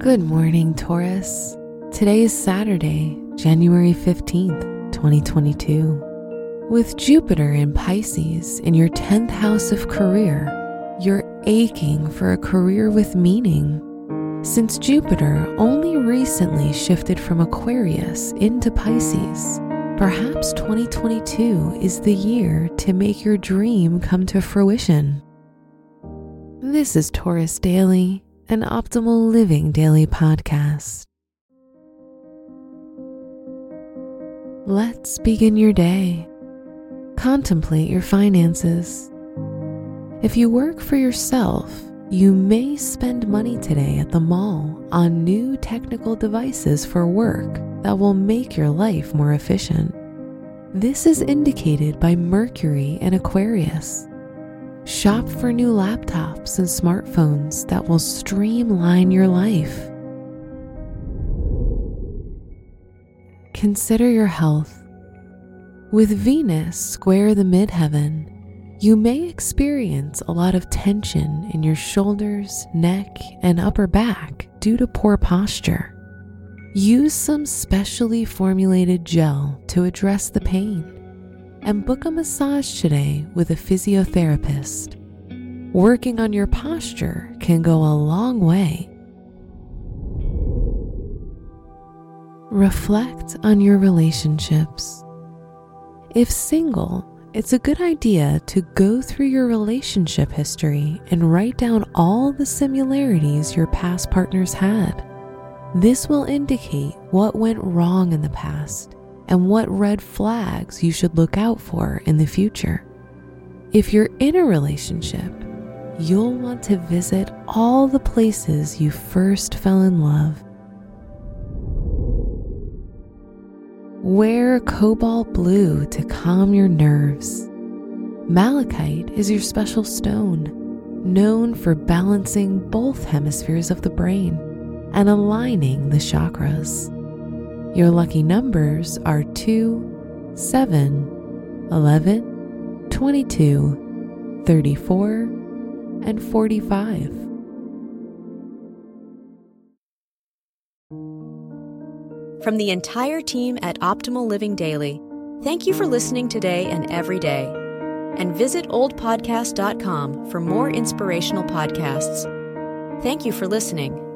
Good morning, Taurus. Today is Saturday, January 15th, 2022. With Jupiter in Pisces in your 10th house of career, you're aching for a career with meaning. Since Jupiter only recently shifted from Aquarius into Pisces, perhaps 2022 is the year to make your dream come to fruition. This is Taurus Daily an optimal living daily podcast. Let's begin your day. Contemplate your finances. If you work for yourself, you may spend money today at the mall on new technical devices for work that will make your life more efficient. This is indicated by Mercury and Aquarius Shop for new laptops and smartphones that will streamline your life. Consider your health. With Venus square the midheaven, you may experience a lot of tension in your shoulders, neck, and upper back due to poor posture. Use some specially formulated gel to address the pain and book a massage today with a physiotherapist. Working on your posture can go a long way. Reflect on your relationships. If single, it's a good idea to go through your relationship history and write down all the similarities your past partners had. This will indicate what went wrong in the past and what red flags you should look out for in the future. If you're in a relationship, you'll want to visit all the places you first fell in love. Wear cobalt blue to calm your nerves. Malachite is your special stone, known for balancing both hemispheres of the brain and aligning the chakras. Your lucky numbers are 2, 7, 11, 22, 34, and 45. From the entire team at Optimal Living Daily, thank you for listening today and every day. And visit oldpodcast.com for more inspirational podcasts. Thank you for listening.